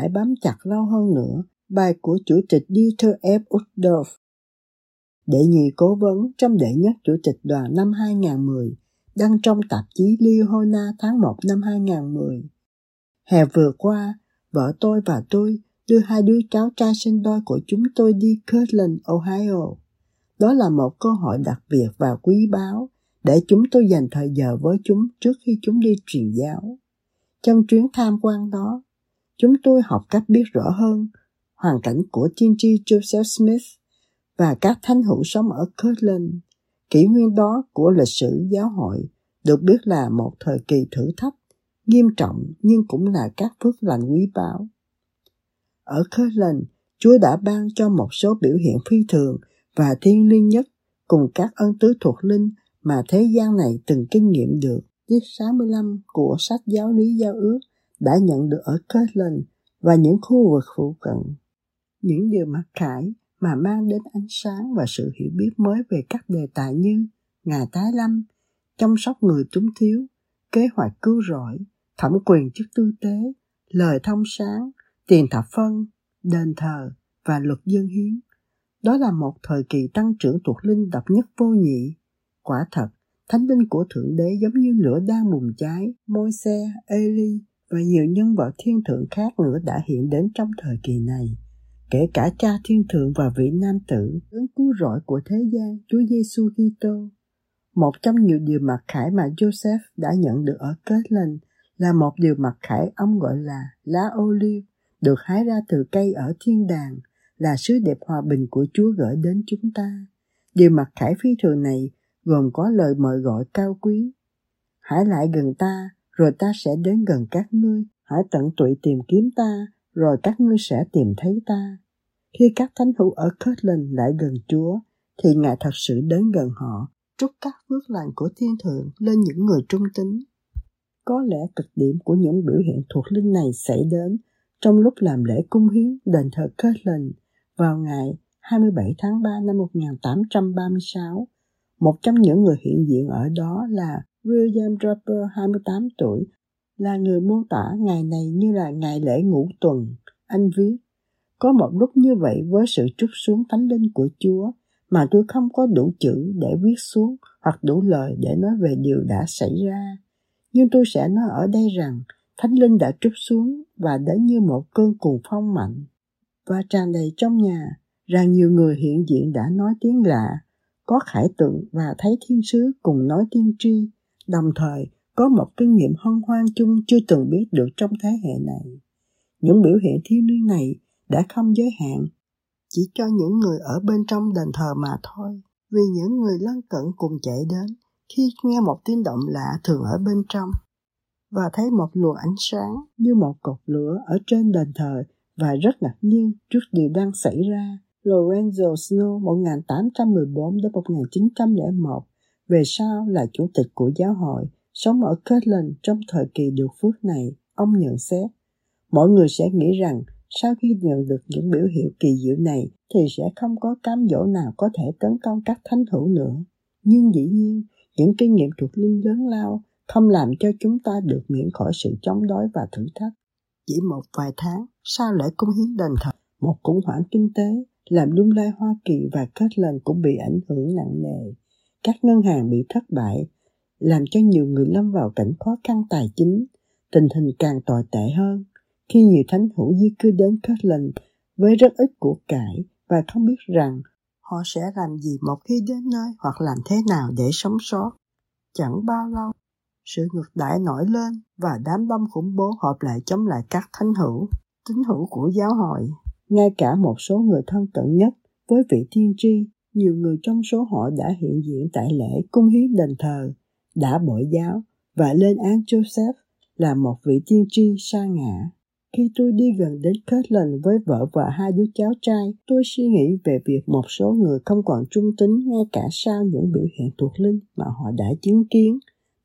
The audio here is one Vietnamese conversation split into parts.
Hãy bám chặt lâu hơn nữa bài của Chủ tịch Dieter F. Uchtdorf. Đệ nhị cố vấn trong đệ nhất Chủ tịch đoàn năm 2010 đăng trong tạp chí Liona tháng 1 năm 2010. Hè vừa qua, vợ tôi và tôi đưa hai đứa cháu trai sinh đôi của chúng tôi đi Kirtland, Ohio. Đó là một cơ hội đặc biệt và quý báu để chúng tôi dành thời giờ với chúng trước khi chúng đi truyền giáo. Trong chuyến tham quan đó, chúng tôi học cách biết rõ hơn hoàn cảnh của tiên tri Joseph Smith và các thánh hữu sống ở Kirtland. Kỷ nguyên đó của lịch sử giáo hội được biết là một thời kỳ thử thách, nghiêm trọng nhưng cũng là các phước lành quý báu. Ở Kirtland, Chúa đã ban cho một số biểu hiện phi thường và thiên liêng nhất cùng các ân tứ thuộc linh mà thế gian này từng kinh nghiệm được. Tiết 65 của sách giáo lý giao ước đã nhận được ở Kirtland và những khu vực phụ cận. Những điều mặc khải mà mang đến ánh sáng và sự hiểu biết mới về các đề tài như Ngài tái lâm, chăm sóc người túng thiếu, kế hoạch cứu rỗi, thẩm quyền chức tư tế, lời thông sáng, tiền thập phân, đền thờ và luật dân hiến. Đó là một thời kỳ tăng trưởng thuộc linh độc nhất vô nhị. Quả thật, thánh linh của Thượng Đế giống như lửa đang bùng cháy, môi xe, Eli và nhiều nhân vật thiên thượng khác nữa đã hiện đến trong thời kỳ này, kể cả cha thiên thượng và vị nam tử, ứng cứu rỗi của thế gian, Chúa Giêsu Kitô. Một trong nhiều điều mặc khải mà Joseph đã nhận được ở Kirtland là một điều mặc khải ông gọi là lá ô liu, được hái ra từ cây ở thiên đàng, là sứ đẹp hòa bình của Chúa gửi đến chúng ta. Điều mặc khải phi thường này gồm có lời mời gọi cao quý. Hãy lại gần ta, rồi ta sẽ đến gần các ngươi. Hãy tận tụy tìm kiếm ta, rồi các ngươi sẽ tìm thấy ta. Khi các thánh hữu ở Kirtland lại gần Chúa, thì Ngài thật sự đến gần họ, trút các phước lành của thiên thượng lên những người trung tín. Có lẽ cực điểm của những biểu hiện thuộc linh này xảy đến trong lúc làm lễ cung hiến đền thờ Kirtland vào ngày 27 tháng 3 năm 1836. Một trong những người hiện diện ở đó là William Draper, 28 tuổi, là người mô tả ngày này như là ngày lễ ngũ tuần. Anh viết, có một lúc như vậy với sự trút xuống thánh linh của Chúa mà tôi không có đủ chữ để viết xuống hoặc đủ lời để nói về điều đã xảy ra. Nhưng tôi sẽ nói ở đây rằng Thánh Linh đã trút xuống và đến như một cơn cuồng phong mạnh và tràn đầy trong nhà rằng nhiều người hiện diện đã nói tiếng lạ, có khải tượng và thấy thiên sứ cùng nói tiên tri đồng thời có một kinh nghiệm hân hoan chung chưa từng biết được trong thế hệ này. Những biểu hiện thiên liêng này đã không giới hạn chỉ cho những người ở bên trong đền thờ mà thôi, vì những người lân cận cùng chạy đến khi nghe một tiếng động lạ thường ở bên trong và thấy một luồng ánh sáng như một cột lửa ở trên đền thờ và rất ngạc nhiên trước điều đang xảy ra. Lorenzo Snow 1814 đến 1901 về sau là chủ tịch của giáo hội, sống ở Kirtland trong thời kỳ được phước này, ông nhận xét. Mọi người sẽ nghĩ rằng sau khi nhận được những biểu hiệu kỳ diệu này thì sẽ không có cám dỗ nào có thể tấn công các thánh hữu nữa. Nhưng dĩ nhiên, những kinh nghiệm thuộc linh lớn lao không làm cho chúng ta được miễn khỏi sự chống đối và thử thách. Chỉ một vài tháng sau lễ cung hiến đền thờ, một khủng hoảng kinh tế làm lung lay Hoa Kỳ và Kirtland cũng bị ảnh hưởng nặng nề các ngân hàng bị thất bại, làm cho nhiều người lâm vào cảnh khó khăn tài chính, tình hình càng tồi tệ hơn khi nhiều thánh hữu di cư đến Kirtland với rất ít của cải và không biết rằng họ sẽ làm gì một khi đến nơi hoặc làm thế nào để sống sót. Chẳng bao lâu, sự ngược đãi nổi lên và đám đông khủng bố họp lại chống lại các thánh hữu, tín hữu của giáo hội. Ngay cả một số người thân cận nhất với vị tiên tri nhiều người trong số họ đã hiện diện tại lễ cung hiến đền thờ, đã bội giáo và lên án Joseph là một vị tiên tri sa ngã. Khi tôi đi gần đến Kirtland với vợ và hai đứa cháu trai, tôi suy nghĩ về việc một số người không còn trung tín ngay cả sau những biểu hiện thuộc linh mà họ đã chứng kiến.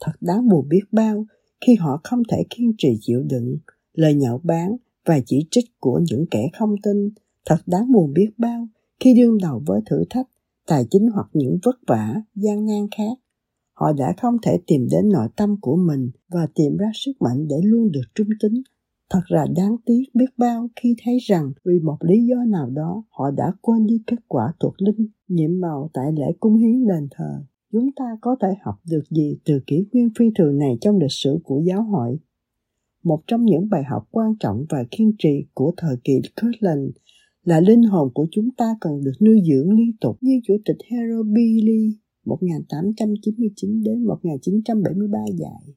Thật đáng buồn biết bao khi họ không thể kiên trì chịu đựng lời nhạo báng và chỉ trích của những kẻ không tin. Thật đáng buồn biết bao khi đương đầu với thử thách, tài chính hoặc những vất vả, gian nan khác. Họ đã không thể tìm đến nội tâm của mình và tìm ra sức mạnh để luôn được trung tín Thật là đáng tiếc biết bao khi thấy rằng vì một lý do nào đó họ đã quên đi kết quả thuộc linh, nhiệm màu tại lễ cung hiến đền thờ. Chúng ta có thể học được gì từ kỷ nguyên phi thường này trong lịch sử của giáo hội? Một trong những bài học quan trọng và kiên trì của thời kỳ Kirtland là linh hồn của chúng ta cần được nuôi dưỡng liên tục như Chủ tịch Harold Bailey 1899 đến 1973 dạy.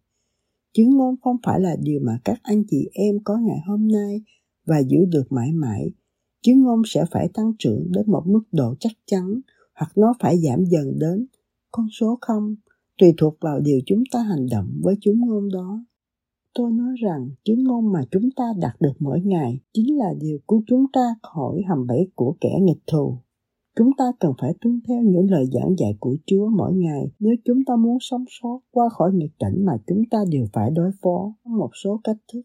Chứng ngôn không phải là điều mà các anh chị em có ngày hôm nay và giữ được mãi mãi. Chứng ngôn sẽ phải tăng trưởng đến một mức độ chắc chắn hoặc nó phải giảm dần đến con số không, tùy thuộc vào điều chúng ta hành động với chứng ngôn đó. Tôi nói rằng chứng ngôn mà chúng ta đạt được mỗi ngày chính là điều cứu chúng ta khỏi hầm bẫy của kẻ nghịch thù. Chúng ta cần phải tuân theo những lời giảng dạy của Chúa mỗi ngày nếu chúng ta muốn sống sót qua khỏi nghịch cảnh mà chúng ta đều phải đối phó một số cách thức.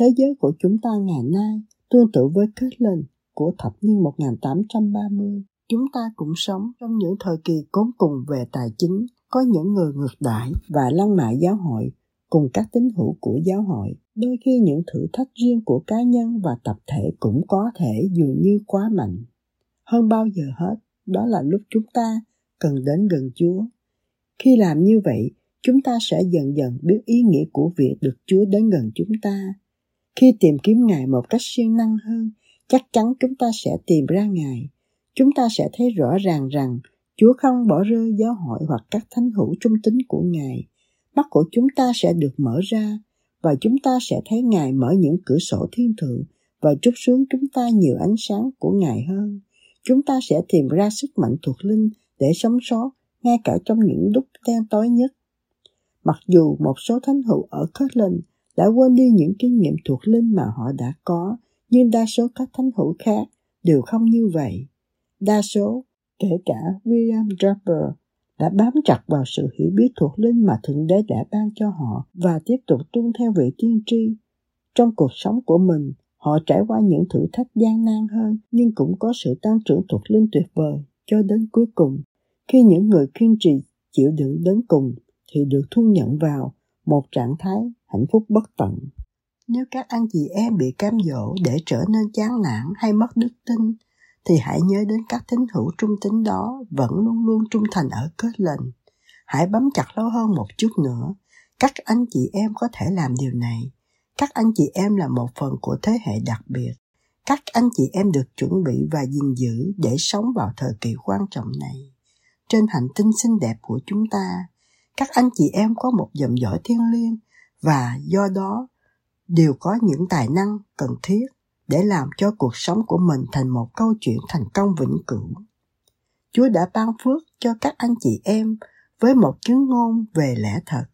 Thế giới của chúng ta ngày nay tương tự với kết lên của thập niên 1830. Chúng ta cũng sống trong những thời kỳ cốn cùng về tài chính, có những người ngược đãi và lăng mạ giáo hội cùng các tín hữu của giáo hội. Đôi khi những thử thách riêng của cá nhân và tập thể cũng có thể dường như quá mạnh. Hơn bao giờ hết, đó là lúc chúng ta cần đến gần chúa. Khi làm như vậy, chúng ta sẽ dần dần biết ý nghĩa của việc được chúa đến gần chúng ta. Khi tìm kiếm ngài một cách siêng năng hơn, chắc chắn chúng ta sẽ tìm ra ngài. Chúng ta sẽ thấy rõ ràng rằng chúa không bỏ rơi giáo hội hoặc các thánh hữu trung tín của ngài mắt của chúng ta sẽ được mở ra và chúng ta sẽ thấy ngài mở những cửa sổ thiên thượng và trút xuống chúng ta nhiều ánh sáng của ngài hơn chúng ta sẽ tìm ra sức mạnh thuộc linh để sống sót ngay cả trong những lúc đen tối nhất. Mặc dù một số thánh hữu ở Kirtland đã quên đi những kinh nghiệm thuộc linh mà họ đã có, nhưng đa số các thánh hữu khác đều không như vậy. Đa số, kể cả William Draper, đã bám chặt vào sự hiểu biết thuộc linh mà Thượng Đế đã ban cho họ và tiếp tục tuân theo vị tiên tri. Trong cuộc sống của mình, Họ trải qua những thử thách gian nan hơn nhưng cũng có sự tăng trưởng thuộc linh tuyệt vời cho đến cuối cùng. Khi những người kiên trì chịu đựng đến cùng thì được thu nhận vào một trạng thái hạnh phúc bất tận. Nếu các anh chị em bị cám dỗ để trở nên chán nản hay mất đức tin, thì hãy nhớ đến các tín hữu trung tín đó vẫn luôn luôn trung thành ở kết lệnh. Hãy bấm chặt lâu hơn một chút nữa. Các anh chị em có thể làm điều này các anh chị em là một phần của thế hệ đặc biệt. Các anh chị em được chuẩn bị và gìn giữ để sống vào thời kỳ quan trọng này. Trên hành tinh xinh đẹp của chúng ta, các anh chị em có một dòng dõi thiêng liêng và do đó đều có những tài năng cần thiết để làm cho cuộc sống của mình thành một câu chuyện thành công vĩnh cửu. Chúa đã ban phước cho các anh chị em với một chứng ngôn về lẽ thật.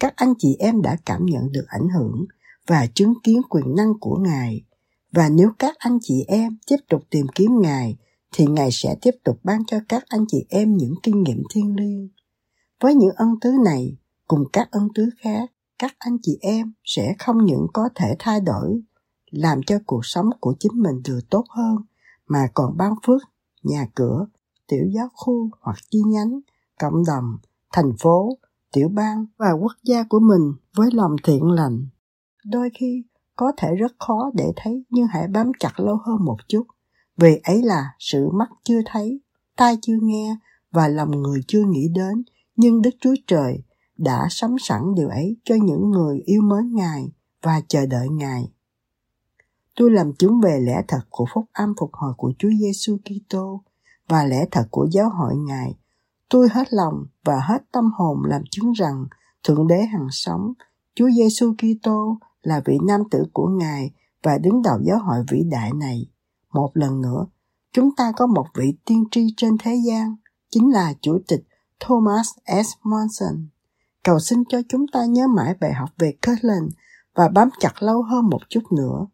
Các anh chị em đã cảm nhận được ảnh hưởng và chứng kiến quyền năng của Ngài. Và nếu các anh chị em tiếp tục tìm kiếm Ngài, thì Ngài sẽ tiếp tục ban cho các anh chị em những kinh nghiệm thiêng liêng. Với những ân tứ này, cùng các ân tứ khác, các anh chị em sẽ không những có thể thay đổi, làm cho cuộc sống của chính mình được tốt hơn, mà còn ban phước, nhà cửa, tiểu giáo khu hoặc chi nhánh, cộng đồng, thành phố, tiểu bang và quốc gia của mình với lòng thiện lành. Đôi khi có thể rất khó để thấy nhưng hãy bám chặt lâu hơn một chút. Vì ấy là sự mắt chưa thấy tai chưa nghe và lòng người chưa nghĩ đến nhưng đức chúa trời đã sắm sẵn điều ấy cho những người yêu mến ngài và chờ đợi ngài tôi làm chứng về lẽ thật của phúc âm phục hồi của chúa giêsu kitô và lẽ thật của giáo hội ngài tôi hết lòng và hết tâm hồn làm chứng rằng thượng đế hằng sống chúa giêsu kitô là vị nam tử của Ngài và đứng đầu giáo hội vĩ đại này. Một lần nữa, chúng ta có một vị tiên tri trên thế gian, chính là Chủ tịch Thomas S. Monson. Cầu xin cho chúng ta nhớ mãi bài học về Kirtland và bám chặt lâu hơn một chút nữa,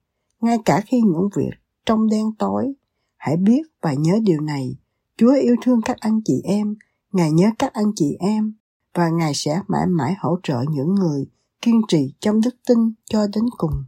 ngay cả khi những việc trong đen tối. Hãy biết và nhớ điều này. Chúa yêu thương các anh chị em, Ngài nhớ các anh chị em và Ngài sẽ mãi mãi hỗ trợ những người kiên trì trong đức tin cho đến cùng.